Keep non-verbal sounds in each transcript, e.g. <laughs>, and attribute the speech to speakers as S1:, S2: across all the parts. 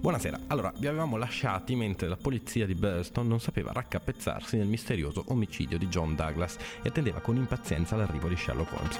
S1: Buonasera, allora vi avevamo lasciati mentre la polizia di Burston non sapeva raccapezzarsi nel misterioso omicidio di John Douglas e attendeva con impazienza l'arrivo di Sherlock Holmes.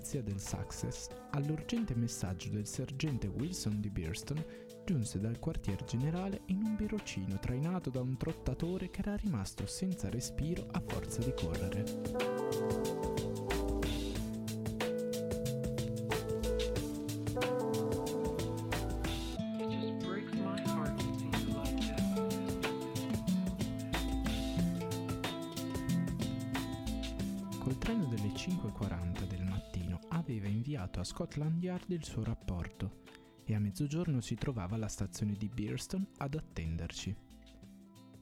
S2: Polizia del Success, all'urgente messaggio del sergente Wilson di Birston, giunse dal quartier generale in un birocino trainato da un trottatore che era rimasto senza respiro a forza di correre. Col treno delle 5.40 del aveva inviato a Scotland Yard il suo rapporto e a mezzogiorno si trovava alla stazione di Bearston ad attenderci.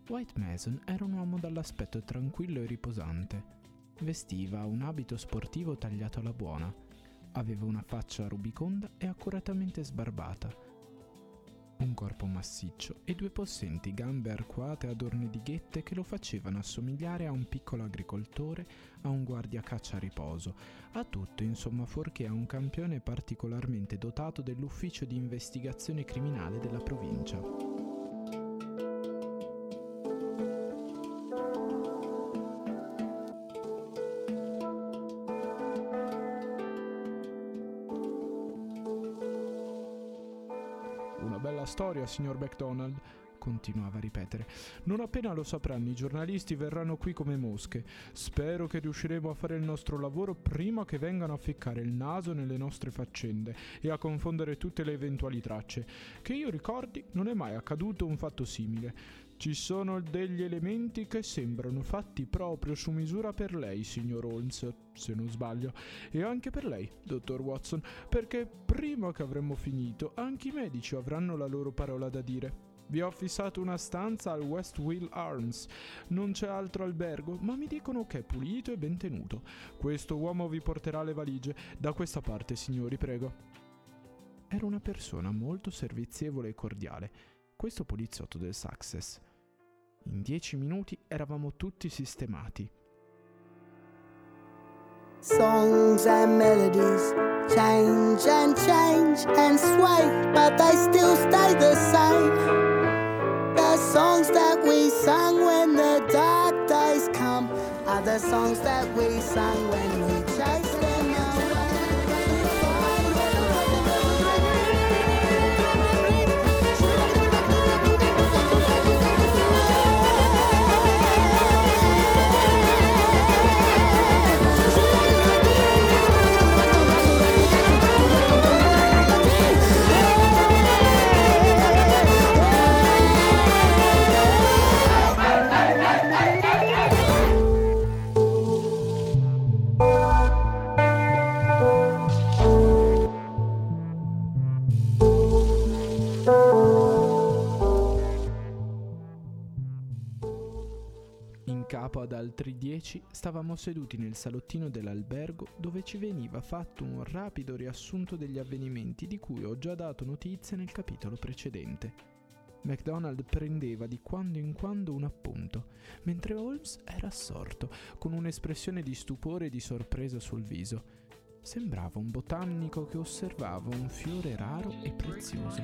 S2: White Mason era un uomo dall'aspetto tranquillo e riposante. Vestiva un abito sportivo tagliato alla buona, aveva una faccia rubiconda e accuratamente sbarbata, un corpo massiccio e due possenti gambe arcuate adorne di ghette che lo facevano assomigliare a un piccolo agricoltore, a un guardiacaccia a riposo, a tutto insomma fuorché a un campione particolarmente dotato dell'ufficio di investigazione criminale della provincia. Signor MacDonald, continuava a ripetere. Non appena lo sapranno i giornalisti verranno qui come mosche. Spero che riusciremo a fare il nostro lavoro prima che vengano a ficcare il naso nelle nostre faccende e a confondere tutte le eventuali tracce. Che io ricordi, non è mai accaduto un fatto simile. Ci sono degli elementi che sembrano fatti proprio su misura per lei, signor Holmes, se non sbaglio, e anche per lei, dottor Watson, perché prima che avremo finito, anche i medici avranno la loro parola da dire. Vi ho fissato una stanza al Westwill Arms. Non c'è altro albergo, ma mi dicono che è pulito e ben tenuto. Questo uomo vi porterà le valigie. Da questa parte, signori, prego. Era una persona molto servizievole e cordiale, questo poliziotto del Success. In dieci minuti eravamo tutti sistemati.
S3: Songs and melodies change and change and sway, but they still stay the same. The songs that we sang when the dark days come are the songs that we sang when we
S2: 10 stavamo seduti nel salottino dell'albergo dove ci veniva fatto un rapido riassunto degli avvenimenti di cui ho già dato notizie nel capitolo precedente. MacDonald prendeva di quando in quando un appunto, mentre Holmes era assorto, con un'espressione di stupore e di sorpresa sul viso. Sembrava un botanico che osservava un fiore raro e prezioso.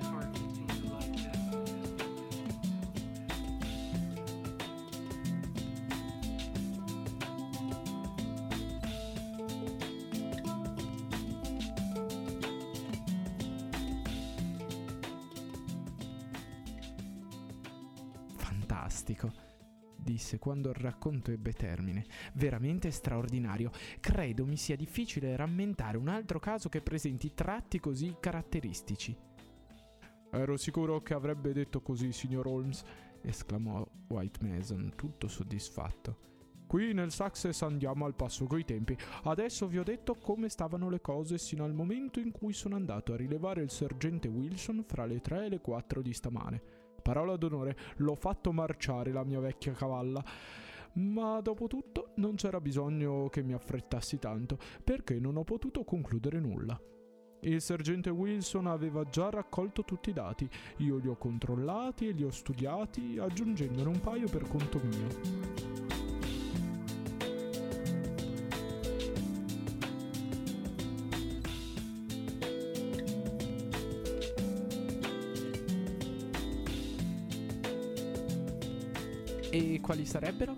S2: Fantastico, disse quando il racconto ebbe termine. Veramente straordinario. Credo mi sia difficile rammentare un altro caso che presenti tratti così caratteristici. Ero sicuro che avrebbe detto così, signor Holmes, esclamò White Mason, tutto soddisfatto. Qui nel Success andiamo al passo coi tempi. Adesso vi ho detto come stavano le cose sino al momento in cui sono andato a rilevare il sergente Wilson fra le 3 e le 4 di stamane. Parola d'onore, l'ho fatto marciare la mia vecchia cavalla. Ma dopo tutto non c'era bisogno che mi affrettassi tanto, perché non ho potuto concludere nulla. Il sergente Wilson aveva già raccolto tutti i dati, io li ho controllati e li ho studiati, aggiungendone un paio per conto mio. Quali sarebbero?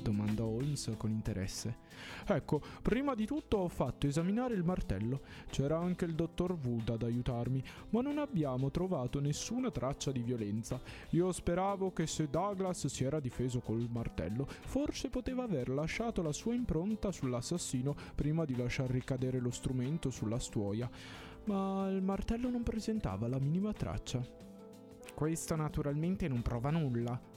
S2: domandò Holmes con interesse. Ecco, prima di tutto ho fatto esaminare il martello. C'era anche il dottor Wood ad aiutarmi, ma non abbiamo trovato nessuna traccia di violenza. Io speravo che se Douglas si era difeso col martello, forse poteva aver lasciato la sua impronta sull'assassino prima di lasciar ricadere lo strumento sulla stuoia. Ma il martello non presentava la minima traccia. Questo naturalmente non prova nulla,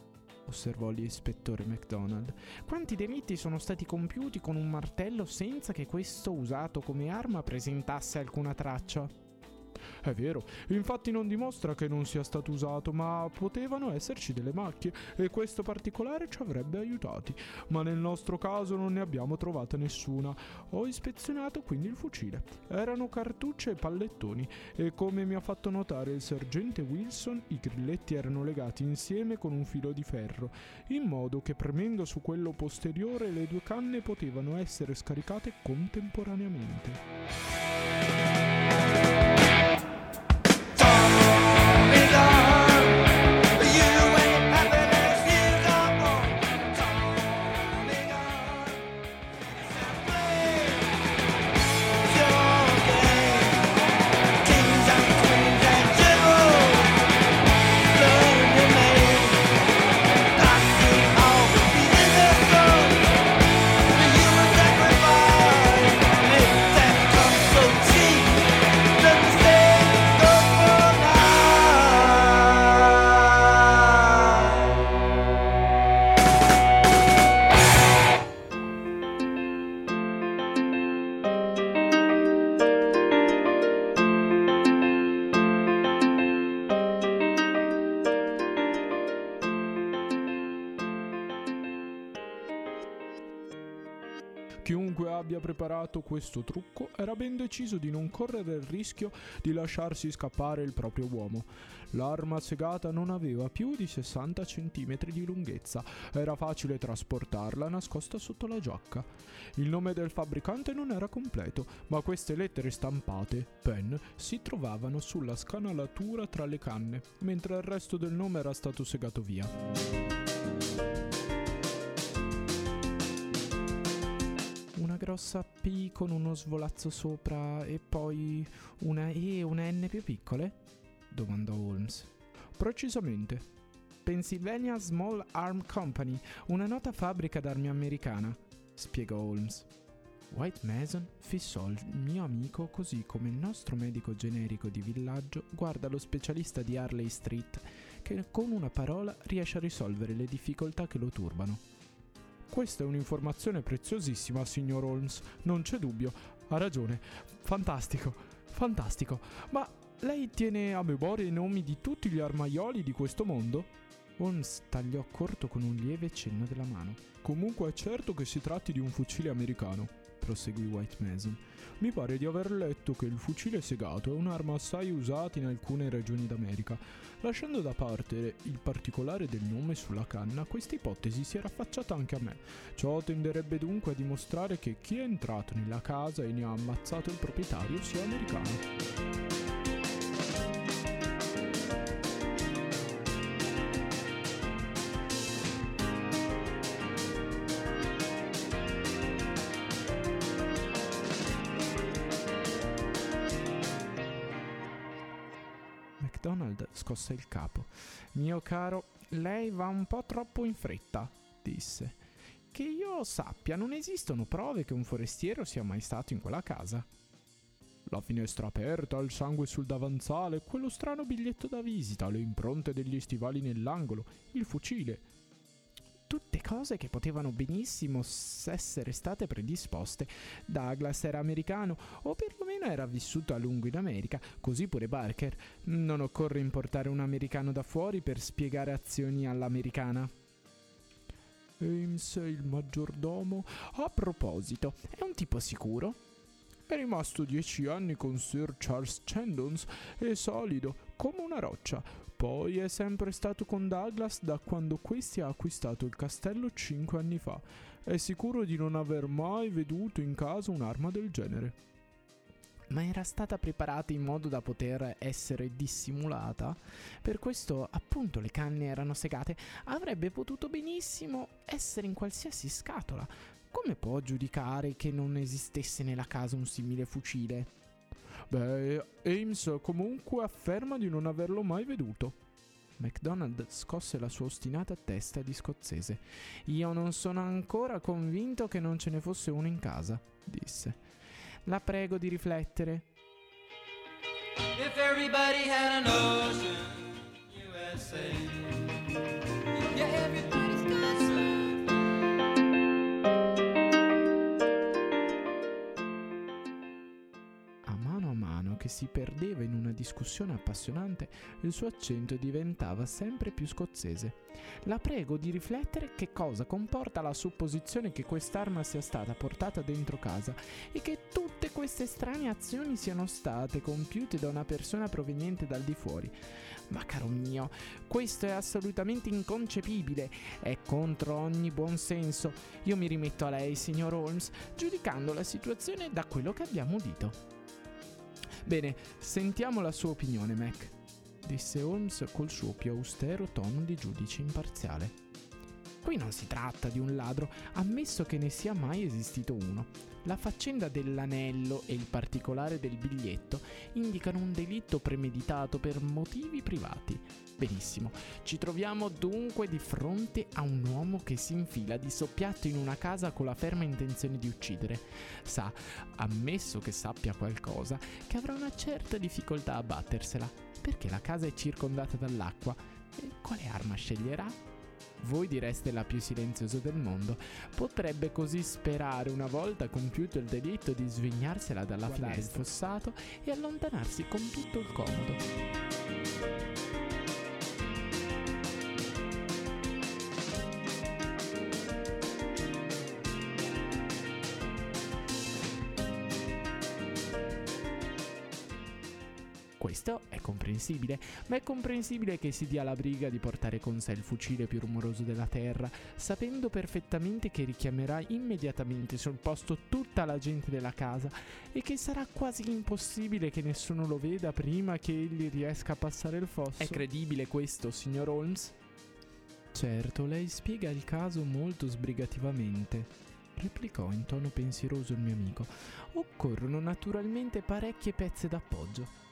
S2: osservò l'ispettore MacDonald. Quanti delitti sono stati compiuti con un martello senza che questo usato come arma presentasse alcuna traccia? È vero, infatti non dimostra che non sia stato usato, ma potevano esserci delle macchie e questo particolare ci avrebbe aiutati. Ma nel nostro caso non ne abbiamo trovata nessuna. Ho ispezionato quindi il fucile. Erano cartucce e pallettoni e come mi ha fatto notare il sergente Wilson, i grilletti erano legati insieme con un filo di ferro, in modo che premendo su quello posteriore le due canne potevano essere scaricate contemporaneamente. Abbia preparato questo trucco era ben deciso di non correre il rischio di lasciarsi scappare il proprio uomo. L'arma segata non aveva più di 60 cm di lunghezza, era facile trasportarla nascosta sotto la giacca. Il nome del fabbricante non era completo, ma queste lettere stampate, pen, si trovavano sulla scanalatura tra le canne, mentre il resto del nome era stato segato via. Grossa P con uno svolazzo sopra e poi una E e una N più piccole? domandò Holmes. Precisamente. Pennsylvania Small Arm Company, una nota fabbrica d'armi americana, spiegò Holmes. White Mason fissò il mio amico così come il nostro medico generico di villaggio guarda lo specialista di Harley Street che con una parola riesce a risolvere le difficoltà che lo turbano. Questa è un'informazione preziosissima, signor Holmes, non c'è dubbio. Ha ragione. Fantastico, fantastico. Ma lei tiene a memoria i nomi di tutti gli armaioli di questo mondo? Holmes tagliò corto con un lieve cenno della mano. Comunque è certo che si tratti di un fucile americano, proseguì White Mason. Mi pare di aver letto che il fucile segato è un'arma assai usata in alcune regioni d'America. Lasciando da parte il particolare del nome sulla canna, questa ipotesi si era affacciata anche a me. Ciò tenderebbe dunque a dimostrare che chi è entrato nella casa e ne ha ammazzato il proprietario sia americano. MacDonald scosse il capo. Mio caro, lei va un po' troppo in fretta, disse. Che io sappia, non esistono prove che un forestiero sia mai stato in quella casa. La finestra aperta, il sangue sul davanzale, quello strano biglietto da visita, le impronte degli stivali nell'angolo, il fucile. Tutte cose che potevano benissimo essere state predisposte. Douglas era americano, o perlomeno era vissuto a lungo in America, così pure Barker. Non occorre importare un americano da fuori per spiegare azioni all'americana. Ames, il maggiordomo. A proposito, è un tipo sicuro? È rimasto dieci anni con Sir Charles Chandons e solido come una roccia. Poi è sempre stato con Douglas da quando questi ha acquistato il castello cinque anni fa. È sicuro di non aver mai veduto in casa un'arma del genere ma era stata preparata in modo da poter essere dissimulata. Per questo, appunto, le canne erano segate. Avrebbe potuto benissimo essere in qualsiasi scatola. Come può giudicare che non esistesse nella casa un simile fucile? Beh, Ames comunque afferma di non averlo mai veduto. MacDonald scosse la sua ostinata testa di scozzese. Io non sono ancora convinto che non ce ne fosse uno in casa, disse. La prego di riflettere. If everybody had an ocean, USA. Che si perdeva in una discussione appassionante, il suo accento diventava sempre più scozzese. La prego di riflettere che cosa comporta la supposizione che quest'arma sia stata portata dentro casa e che tutte queste strane azioni siano state compiute da una persona proveniente dal di fuori. Ma caro mio, questo è assolutamente inconcepibile, è contro ogni buon senso. Io mi rimetto a lei, signor Holmes, giudicando la situazione da quello che abbiamo udito. Bene, sentiamo la sua opinione, Mac disse Holmes col suo più austero tono di giudice imparziale. Qui non si tratta di un ladro, ammesso che ne sia mai esistito uno. La faccenda dell'anello e il particolare del biglietto indicano un delitto premeditato per motivi privati. Benissimo, ci troviamo dunque di fronte a un uomo che si infila di soppiatto in una casa con la ferma intenzione di uccidere. Sa, ammesso che sappia qualcosa, che avrà una certa difficoltà a battersela perché la casa è circondata dall'acqua. E quale arma sceglierà? Voi direste la più silenziosa del mondo. Potrebbe così sperare, una volta compiuto il delitto, di svignarsela dalla fine del fossato e allontanarsi con tutto il comodo. Questo è comprensibile, ma è comprensibile che si dia la briga di portare con sé il fucile più rumoroso della terra, sapendo perfettamente che richiamerà immediatamente sul posto tutta la gente della casa e che sarà quasi impossibile che nessuno lo veda prima che egli riesca a passare il fosso. È credibile questo, signor Holmes? Certo, lei spiega il caso molto sbrigativamente replicò in tono pensieroso il mio amico. Occorrono naturalmente parecchie pezze d'appoggio.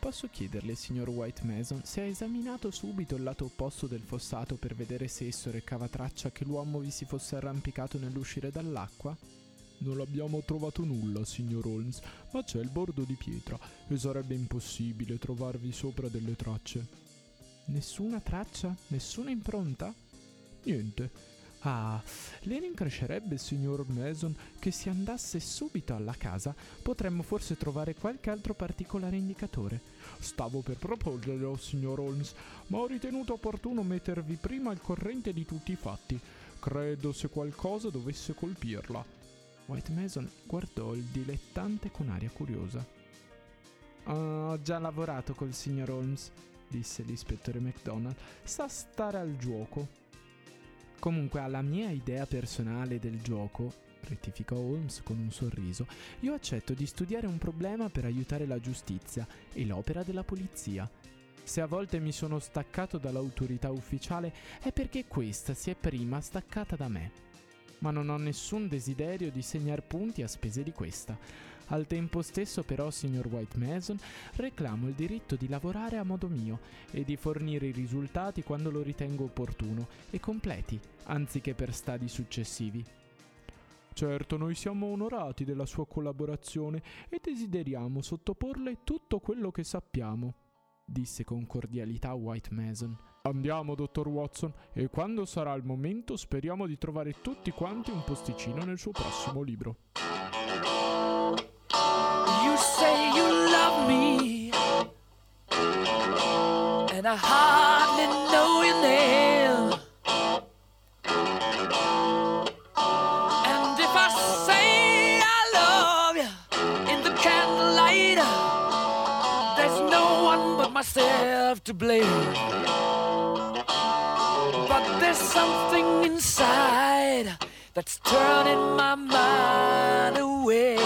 S2: Posso chiederle, signor White Mason, se ha esaminato subito il lato opposto del fossato per vedere se esso recava traccia che l'uomo vi si fosse arrampicato nell'uscire dall'acqua? Non abbiamo trovato nulla, signor Holmes, ma c'è il bordo di pietra e sarebbe impossibile trovarvi sopra delle tracce. Nessuna traccia? Nessuna impronta? Niente. Ah, le rincrescerebbe, signor Mason, che se andasse subito alla casa potremmo forse trovare qualche altro particolare indicatore. Stavo per proporglielo, signor Holmes, ma ho ritenuto opportuno mettervi prima al corrente di tutti i fatti. Credo se qualcosa dovesse colpirla. White Mason guardò il dilettante con aria curiosa. Ho già lavorato col signor Holmes, disse l'ispettore MacDonald. Sa stare al gioco. Comunque alla mia idea personale del gioco, rettificò Holmes con un sorriso, io accetto di studiare un problema per aiutare la giustizia e l'opera della polizia. Se a volte mi sono staccato dall'autorità ufficiale è perché questa si è prima staccata da me. Ma non ho nessun desiderio di segnar punti a spese di questa. Al tempo stesso però, signor White Mason, reclamo il diritto di lavorare a modo mio e di fornire i risultati quando lo ritengo opportuno e completi, anziché per stadi successivi. Certo, noi siamo onorati della sua collaborazione e desideriamo sottoporle tutto quello che sappiamo, disse con cordialità White Mason. Andiamo, dottor Watson, e quando sarà il momento speriamo di trovare tutti quanti un posticino nel suo prossimo libro. I hardly know your name And if I say I love you In the candlelight uh, There's no one but myself to blame But there's something inside that's turning my mind away.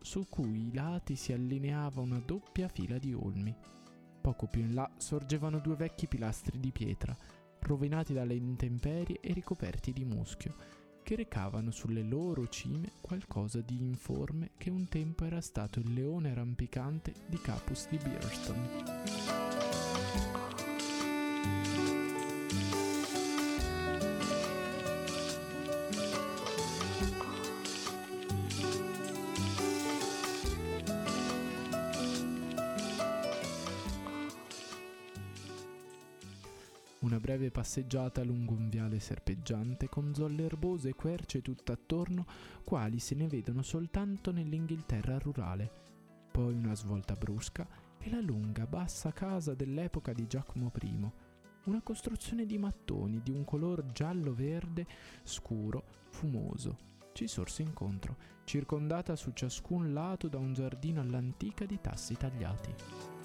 S2: Su cui i lati si allineava una doppia fila di olmi. Poco più in là sorgevano due vecchi pilastri di pietra, rovinati dalle intemperie e ricoperti di muschio, che recavano sulle loro cime qualcosa di informe che un tempo era stato il leone rampicante di Capus di Beerston. Una breve passeggiata lungo un viale serpeggiante con zolle erbose e querce tutt'attorno, quali se ne vedono soltanto nell'Inghilterra rurale. Poi una svolta brusca e la lunga, bassa casa dell'epoca di Giacomo I, una costruzione di mattoni di un color giallo-verde scuro, fumoso. Ci sorse incontro, circondata su ciascun lato da un giardino all'antica di tassi tagliati.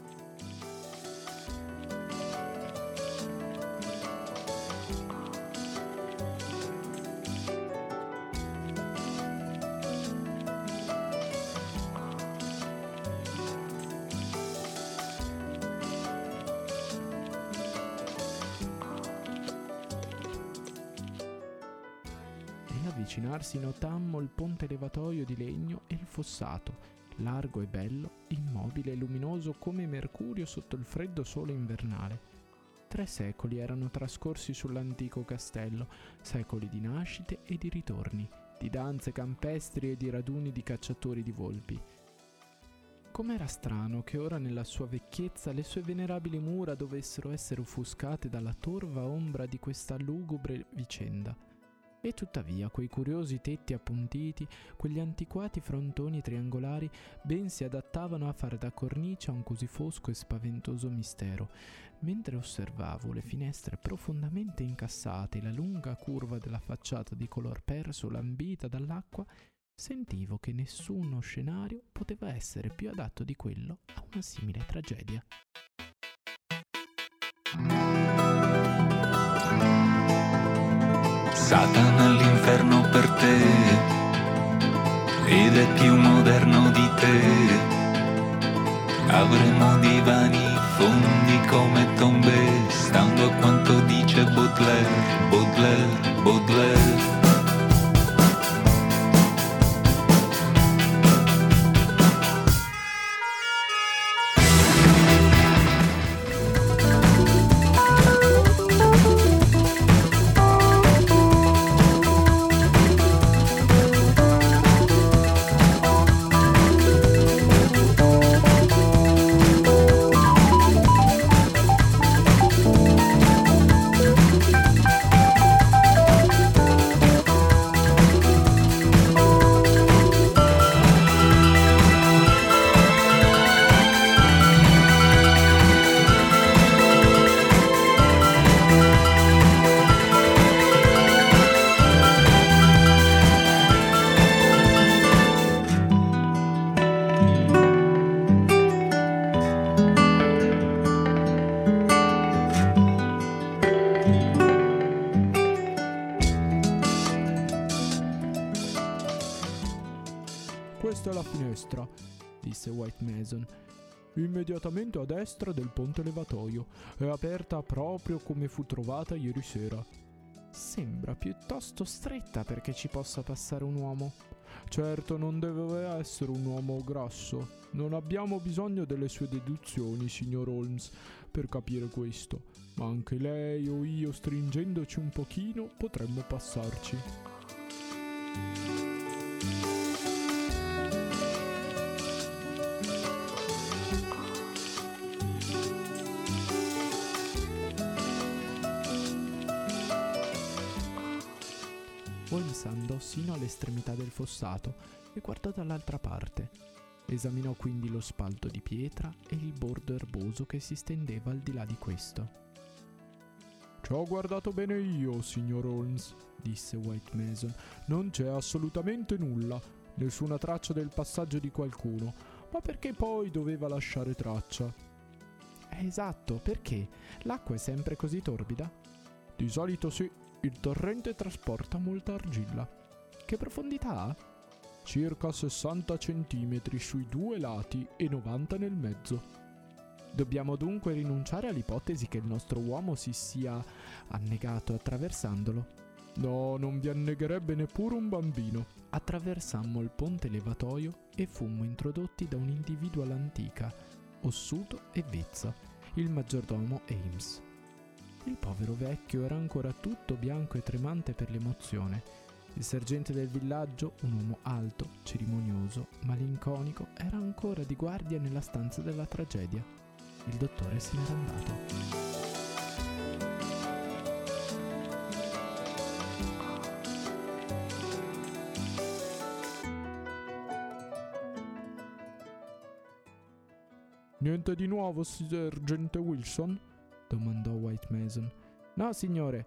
S2: Avvicinarsi notammo il ponte levatoio di legno e il fossato, largo e bello, immobile e luminoso come Mercurio sotto il freddo sole invernale. Tre secoli erano trascorsi sull'antico castello, secoli di nascite e di ritorni, di danze campestri e di raduni di cacciatori di volpi. Com'era strano che ora nella sua vecchiezza le sue venerabili mura dovessero essere offuscate dalla torva ombra di questa lugubre vicenda. E tuttavia quei curiosi tetti appuntiti, quegli antiquati frontoni triangolari ben si adattavano a fare da cornice a un così fosco e spaventoso mistero. Mentre osservavo le finestre profondamente incassate e la lunga curva della facciata di color perso lambita dall'acqua, sentivo che nessuno scenario poteva essere più adatto di quello a una simile tragedia.
S4: Satana all'inferno per te ed è più moderno di te. Avremo divani fondi come tombe, stando a quanto dice Baudelaire, Baudelaire, Baudelaire.
S2: Destra del ponte levatoio. È aperta proprio come fu trovata ieri sera. Sembra piuttosto stretta perché ci possa passare un uomo. Certo non deve essere un uomo grasso. Non abbiamo bisogno delle sue deduzioni, signor Holmes, per capire questo. Ma anche lei o io, stringendoci un pochino, potremmo passarci. Sino all'estremità del fossato e guardò dall'altra parte. Esaminò quindi lo spalto di pietra e il bordo erboso che si stendeva al di là di questo. Ci ho guardato bene io, signor Holmes, disse White Mason. Non c'è assolutamente nulla, nessuna traccia del passaggio di qualcuno. Ma perché poi doveva lasciare traccia? Esatto, perché? L'acqua è sempre così torbida? Di solito sì, il torrente trasporta molta argilla. Che profondità ha? Circa 60 centimetri sui due lati e 90 nel mezzo. Dobbiamo dunque rinunciare all'ipotesi che il nostro uomo si sia annegato attraversandolo. No, non vi annegherebbe neppure un bambino. Attraversammo il ponte levatoio e fummo introdotti da un individuo all'antica, ossuto e vezza, il maggiordomo Ames. Il povero vecchio era ancora tutto bianco e tremante per l'emozione. Il sergente del villaggio, un uomo alto, cerimonioso, malinconico, era ancora di guardia nella stanza della tragedia. Il dottore se n'era andato. Niente di nuovo, sergente Wilson? domandò White Mason. No, signore.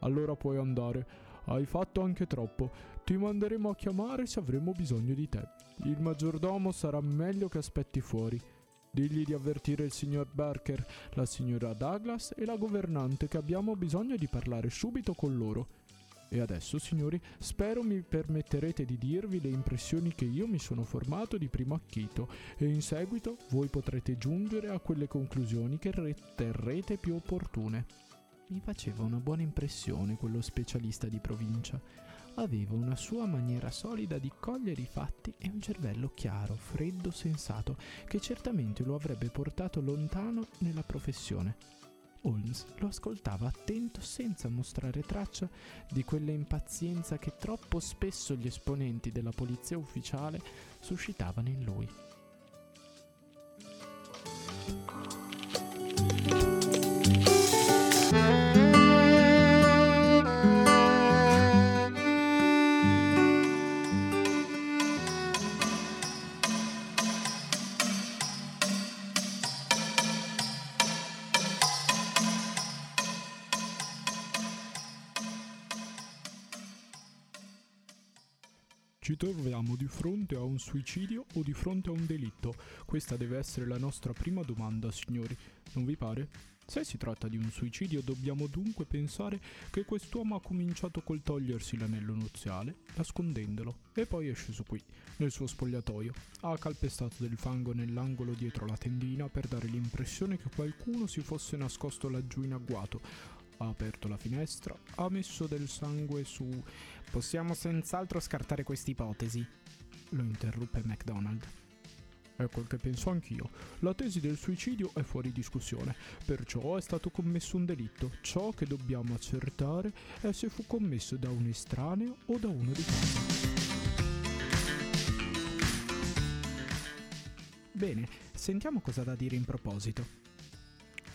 S2: Allora puoi andare. Hai fatto anche troppo. Ti manderemo a chiamare se avremo bisogno di te. Il maggiordomo sarà meglio che aspetti fuori. Digli di avvertire il signor Barker, la signora Douglas e la governante che abbiamo bisogno di parlare subito con loro. E adesso, signori, spero mi permetterete di dirvi le impressioni che io mi sono formato di primo acchito e in seguito voi potrete giungere a quelle conclusioni che terrete più opportune. Mi faceva una buona impressione quello specialista di provincia. Aveva una sua maniera solida di cogliere i fatti e un cervello chiaro, freddo, sensato, che certamente lo avrebbe portato lontano nella professione. Holmes lo ascoltava attento senza mostrare traccia di quella impazienza che troppo spesso gli esponenti della polizia ufficiale suscitavano in lui. Ci troviamo di fronte a un suicidio o di fronte a un delitto? Questa deve essere la nostra prima domanda, signori. Non vi pare? Se si tratta di un suicidio dobbiamo dunque pensare che quest'uomo ha cominciato col togliersi l'anello nuziale, nascondendolo, e poi è sceso qui, nel suo spogliatoio. Ha calpestato del fango nell'angolo dietro la tendina per dare l'impressione che qualcuno si fosse nascosto laggiù in agguato. Ha aperto la finestra, ha messo del sangue su Possiamo senz'altro scartare questa ipotesi, lo interruppe MacDonald. È quel che penso anch'io. La tesi del suicidio è fuori discussione, perciò è stato commesso un delitto. Ciò che dobbiamo accertare è se fu commesso da un estraneo o da uno di casa. Bene, sentiamo cosa da dire in proposito.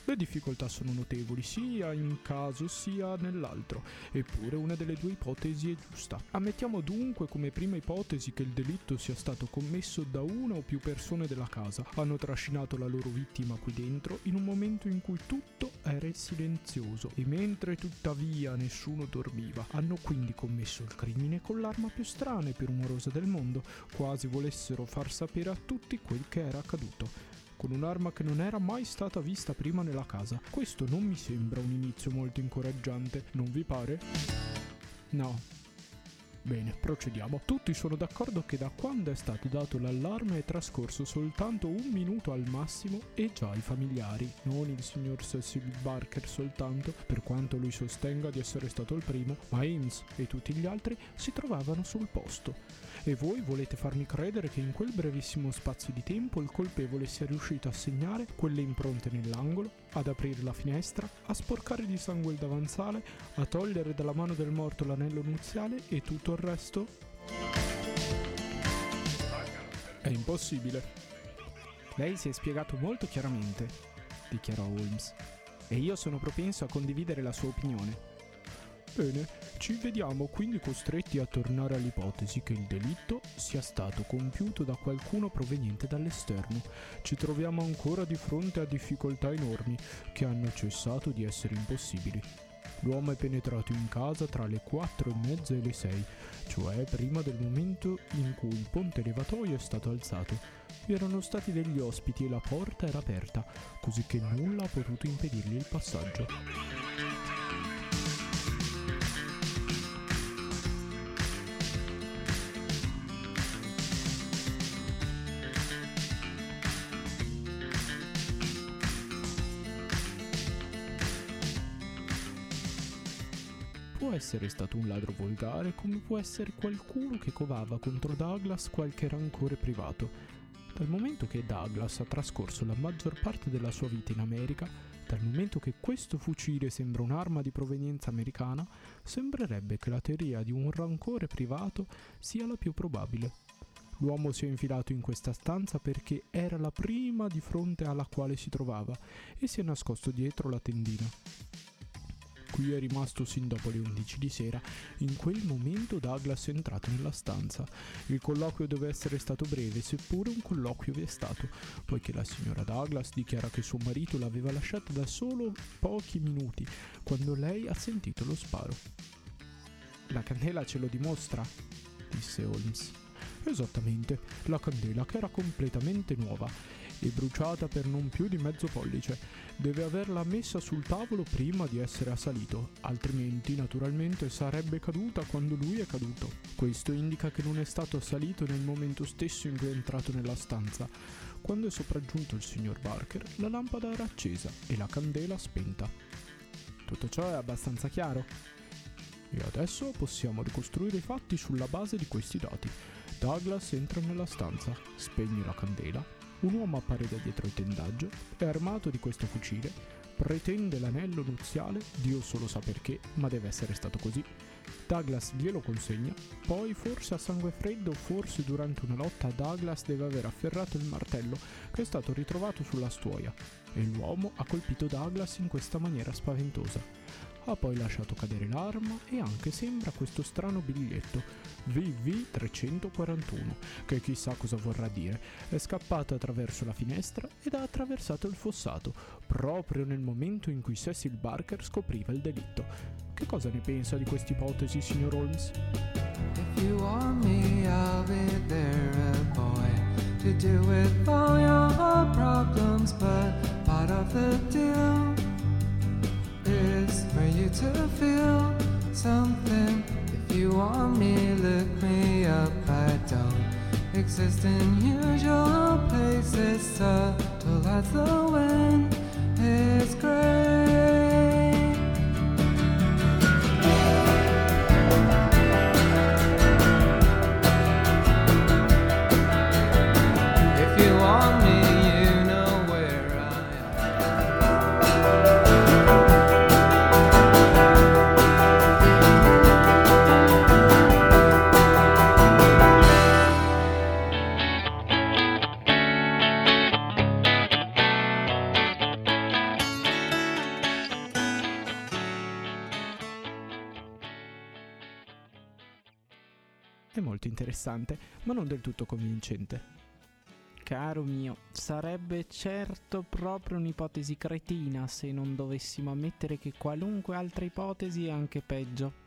S2: Le difficoltà sono notevoli sia in caso sia nell'altro, eppure una delle due ipotesi è giusta. Ammettiamo dunque come prima ipotesi che il delitto sia stato commesso da una o più persone della casa. Hanno trascinato la loro vittima qui dentro in un momento in cui tutto era silenzioso e mentre tuttavia nessuno dormiva. Hanno quindi commesso il crimine con l'arma più strana e più rumorosa del mondo, quasi volessero far sapere a tutti quel che era accaduto con un'arma che non era mai stata vista prima nella casa. Questo non mi sembra un inizio molto incoraggiante, non vi pare? No. Bene, procediamo. Tutti sono d'accordo che da quando è stato dato l'allarme è trascorso soltanto un minuto al massimo e già i familiari, non il signor Cecil Barker soltanto, per quanto lui sostenga di essere stato il primo, ma Ames e tutti gli altri si trovavano sul posto. E voi volete farmi credere che in quel brevissimo spazio di tempo il colpevole sia riuscito a segnare quelle impronte nell'angolo, ad aprire la finestra, a sporcare di sangue il davanzale, a togliere dalla mano del morto l'anello nuziale e tutto il resto? È impossibile. Lei si è spiegato molto chiaramente, dichiarò Holmes, e io sono propenso a condividere la sua opinione. Bene, ci vediamo quindi costretti a tornare all'ipotesi che il delitto sia stato compiuto da qualcuno proveniente dall'esterno. Ci troviamo ancora di fronte a difficoltà enormi che hanno cessato di essere impossibili. L'uomo è penetrato in casa tra le quattro e mezza e le sei, cioè prima del momento in cui il ponte levatoio è stato alzato. Vi erano stati degli ospiti e la porta era aperta, così che nulla ha potuto impedirgli il passaggio. Essere stato un ladro volgare come può essere qualcuno che covava contro Douglas qualche rancore privato. Dal momento che Douglas ha trascorso la maggior parte della sua vita in America, dal momento che questo fucile sembra un'arma di provenienza americana, sembrerebbe che la teoria di un rancore privato sia la più probabile. L'uomo si è infilato in questa stanza perché era la prima di fronte alla quale si trovava e si è nascosto dietro la tendina. Qui è rimasto sin dopo le 11 di sera. In quel momento Douglas è entrato nella stanza. Il colloquio deve essere stato breve, seppure un colloquio vi è stato, poiché la signora Douglas dichiara che suo marito l'aveva lasciata da solo pochi minuti, quando lei ha sentito lo sparo. La candela ce lo dimostra, disse Holmes. Esattamente, la candela che era completamente nuova e bruciata per non più di mezzo pollice. Deve averla messa sul tavolo prima di essere assalito, altrimenti naturalmente sarebbe caduta quando lui è caduto. Questo indica che non è stato assalito nel momento stesso in cui è entrato nella stanza. Quando è sopraggiunto il signor Barker, la lampada era accesa e la candela spenta. Tutto ciò è abbastanza chiaro. E adesso possiamo ricostruire i fatti sulla base di questi dati. Douglas entra nella stanza, spegne la candela, un uomo appare da dietro il tendaggio, è armato di questo fucile, pretende l'anello nuziale, Dio solo sa perché, ma deve essere stato così. Douglas glielo consegna, poi forse a sangue freddo, forse durante una lotta Douglas deve aver afferrato il martello che è stato ritrovato sulla stuoia e l'uomo ha colpito Douglas in questa maniera spaventosa. Ha poi lasciato cadere l'arma e anche sembra questo strano biglietto VV341 che chissà cosa vorrà dire. È scappato attraverso la finestra ed ha attraversato il fossato proprio nel momento in cui Cecil Barker scopriva il delitto. Che cosa ne pensa di questa ipotesi, signor Holmes?
S5: If you want me, I'll be there, a boy, to deal with all your problems. But part of the deal is for you to feel something. If you want me, look me up. I don't exist in usual places, subtle as the wind is great.
S2: Interessante, ma non del tutto convincente. Caro mio, sarebbe certo proprio un'ipotesi cretina se non dovessimo ammettere che qualunque altra ipotesi è anche peggio.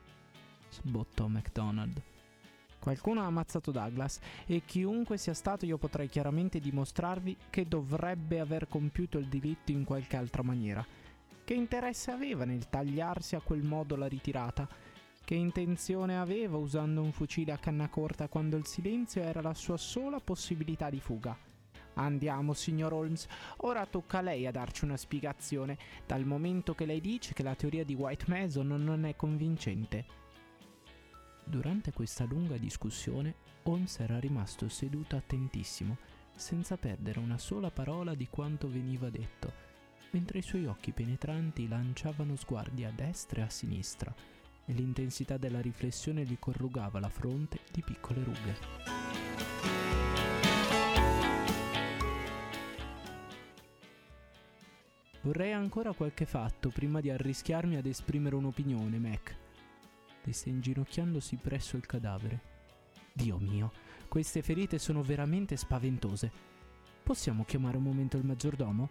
S2: Sbottò MacDonald. Qualcuno ha ammazzato Douglas e chiunque sia stato io potrei chiaramente dimostrarvi che dovrebbe aver compiuto il delitto in qualche altra maniera. Che interesse aveva nel tagliarsi a quel modo la ritirata? Che intenzione aveva usando un fucile a canna corta quando il silenzio era la sua sola possibilità di fuga? Andiamo, signor Holmes. Ora tocca a lei a darci una spiegazione, dal momento che lei dice che la teoria di White Mason non è convincente. Durante questa lunga discussione, Holmes era rimasto seduto attentissimo, senza perdere una sola parola di quanto veniva detto, mentre i suoi occhi penetranti lanciavano sguardi a destra e a sinistra, e l'intensità della riflessione gli corrugava la fronte di piccole rughe. Vorrei ancora qualche fatto prima di arrischiarmi ad esprimere un'opinione, Mac. Disse inginocchiandosi presso il cadavere. Dio mio, queste ferite sono veramente spaventose. Possiamo chiamare un momento il maggiordomo?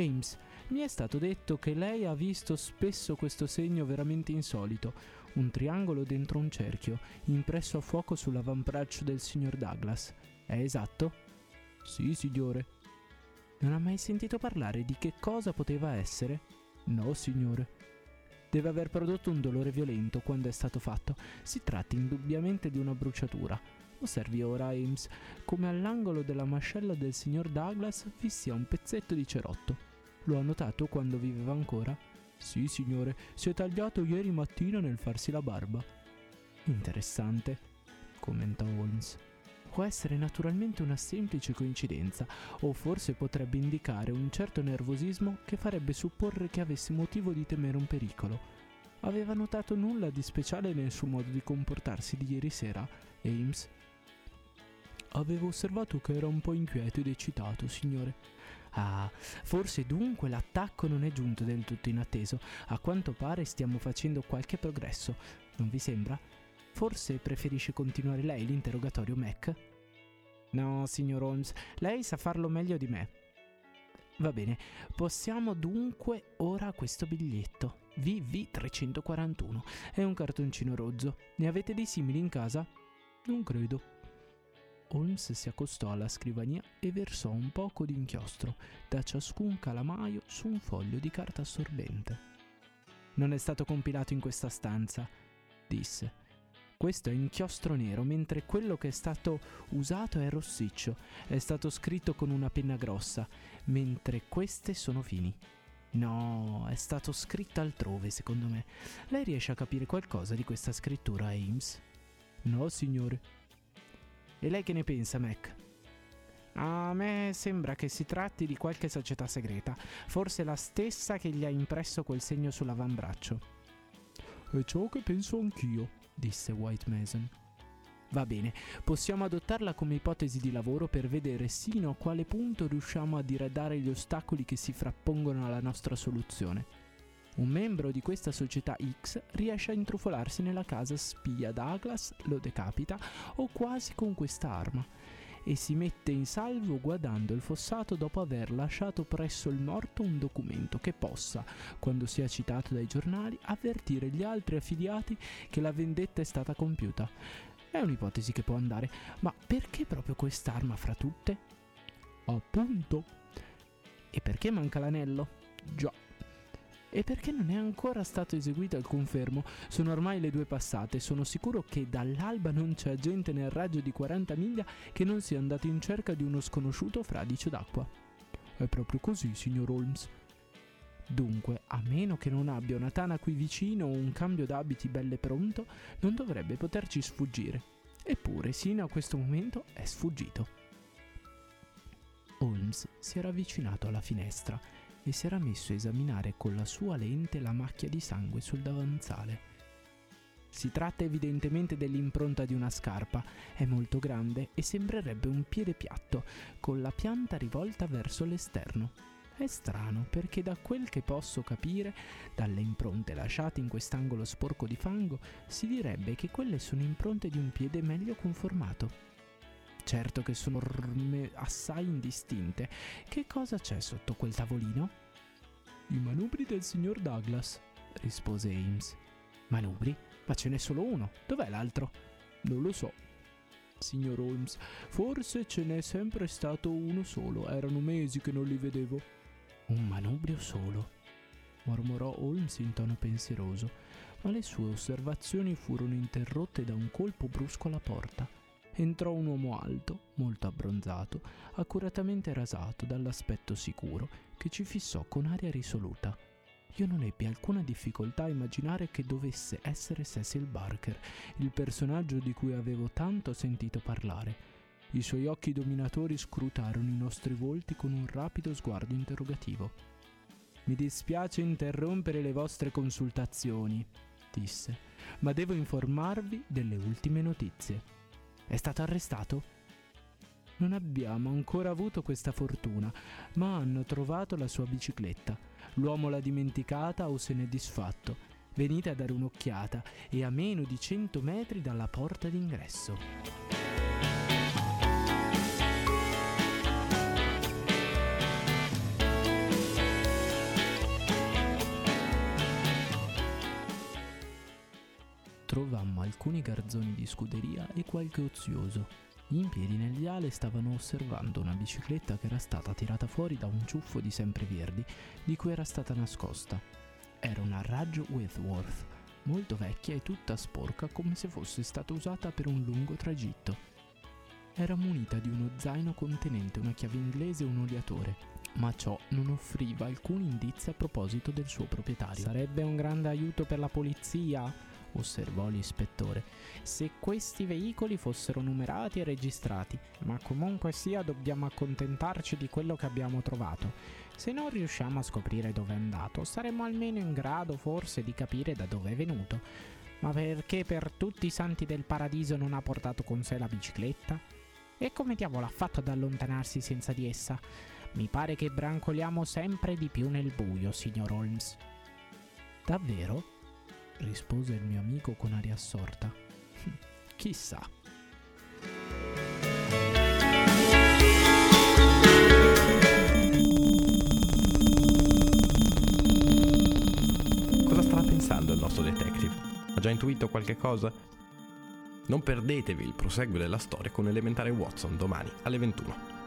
S2: Ames, mi è stato detto che lei ha visto spesso questo segno veramente insolito, un triangolo dentro un cerchio, impresso a fuoco sull'avambraccio del signor Douglas. È esatto? Sì, signore. Non ha mai sentito parlare di che cosa poteva essere? No, signore. Deve aver prodotto un dolore violento quando è stato fatto. Si tratta indubbiamente di una bruciatura. Osservi ora, Ames, come all'angolo della mascella del signor Douglas vi sia un pezzetto di cerotto. Lo ha notato quando viveva ancora? Sì, signore, si è tagliato ieri mattina nel farsi la barba. Interessante, commentò Holmes. Può essere naturalmente una semplice coincidenza, o forse potrebbe indicare un certo nervosismo che farebbe supporre che avesse motivo di temere un pericolo. Aveva notato nulla di speciale nel suo modo di comportarsi di ieri sera, Ames? Avevo osservato che era un po' inquieto ed eccitato, signore. Ah, forse dunque l'attacco non è giunto del tutto inatteso. A quanto pare stiamo facendo qualche progresso. Non vi sembra? Forse preferisce continuare lei l'interrogatorio, Mac? No, signor Holmes, lei sa farlo meglio di me. Va bene, possiamo dunque ora questo biglietto. VV341. È un cartoncino rozzo. Ne avete dei simili in casa? Non credo. Holmes si accostò alla scrivania e versò un poco di inchiostro da ciascun calamaio su un foglio di carta assorbente. Non è stato compilato in questa stanza, disse. Questo è inchiostro nero, mentre quello che è stato usato è rossiccio. È stato scritto con una penna grossa, mentre queste sono fini. No, è stato scritto altrove, secondo me. Lei riesce a capire qualcosa di questa scrittura, Ames? No, signore. E lei che ne pensa, Mac? A me sembra che si tratti di qualche società segreta, forse la stessa che gli ha impresso quel segno sull'avambraccio. È ciò che penso anch'io, disse White Mason. Va bene, possiamo adottarla come ipotesi di lavoro per vedere sino a quale punto riusciamo a diradare gli ostacoli che si frappongono alla nostra soluzione. Un membro di questa società X riesce a intrufolarsi nella casa spia Douglas, lo decapita o quasi con questa arma e si mette in salvo guardando il fossato dopo aver lasciato presso il morto un documento che possa, quando sia citato dai giornali, avvertire gli altri affiliati che la vendetta è stata compiuta. È un'ipotesi che può andare, ma perché proprio quest'arma fra tutte? Appunto. E perché manca l'anello? Già. E perché non è ancora stato eseguito il confermo? Sono ormai le due passate, sono sicuro che dall'alba non c'è gente nel raggio di 40 miglia che non sia andato in cerca di uno sconosciuto fradicio d'acqua. È proprio così, signor Holmes. Dunque, a meno che non abbia una tana qui vicino o un cambio d'abiti belle pronto, non dovrebbe poterci sfuggire. Eppure, sino a questo momento è sfuggito. Holmes si era avvicinato alla finestra e si era messo a esaminare con la sua lente la macchia di sangue sul davanzale. Si tratta evidentemente dell'impronta di una scarpa, è molto grande e sembrerebbe un piede piatto, con la pianta rivolta verso l'esterno. È strano perché da quel che posso capire, dalle impronte lasciate in quest'angolo sporco di fango, si direbbe che quelle sono impronte di un piede meglio conformato. Certo che sono assai indistinte. Che cosa c'è sotto quel tavolino? I manubri del signor Douglas, rispose Ames. Manubri? Ma ce n'è solo uno. Dov'è l'altro? Non lo so. Signor Holmes, forse ce n'è sempre stato uno solo. Erano mesi che non li vedevo. Un manubrio solo, mormorò Holmes in tono pensieroso. ma le sue osservazioni furono interrotte da un colpo brusco alla porta. Entrò un uomo alto, molto abbronzato, accuratamente rasato dall'aspetto sicuro, che ci fissò con aria risoluta. Io non ebbi alcuna difficoltà a immaginare che dovesse essere Cecil Barker, il personaggio di cui avevo tanto sentito parlare. I suoi occhi dominatori scrutarono i nostri volti con un rapido sguardo interrogativo. Mi dispiace interrompere le vostre consultazioni, disse, ma devo informarvi delle ultime notizie. È stato arrestato? Non abbiamo ancora avuto questa fortuna, ma hanno trovato la sua bicicletta. L'uomo l'ha dimenticata o se n'è disfatto. Venite a dare un'occhiata, è a meno di 100 metri dalla porta d'ingresso. Alcuni garzoni di scuderia e qualche ozioso. In piedi nel viale stavano osservando una bicicletta che era stata tirata fuori da un ciuffo di sempreverdi di cui era stata nascosta. Era una Raj Whitworth, molto vecchia e tutta sporca come se fosse stata usata per un lungo tragitto. Era munita di uno zaino contenente una chiave inglese e un oliatore, ma ciò non offriva alcun indizio a proposito del suo proprietario. Sarebbe un grande aiuto per la polizia, osservò l'ispettore, se questi veicoli fossero numerati e registrati, ma comunque sia dobbiamo accontentarci di quello che abbiamo trovato. Se non riusciamo a scoprire dove è andato, saremo almeno in grado forse di capire da dove è venuto. Ma perché per tutti i santi del paradiso non ha portato con sé la bicicletta? E come diavolo ha fatto ad allontanarsi senza di essa? Mi pare che brancoliamo sempre di più nel buio, signor Holmes. Davvero? Rispose il mio amico con aria assorta. <laughs> Chissà.
S1: Cosa starà pensando il nostro detective? Ha già intuito qualche cosa? Non perdetevi il proseguo della storia con Elementare Watson domani alle 21.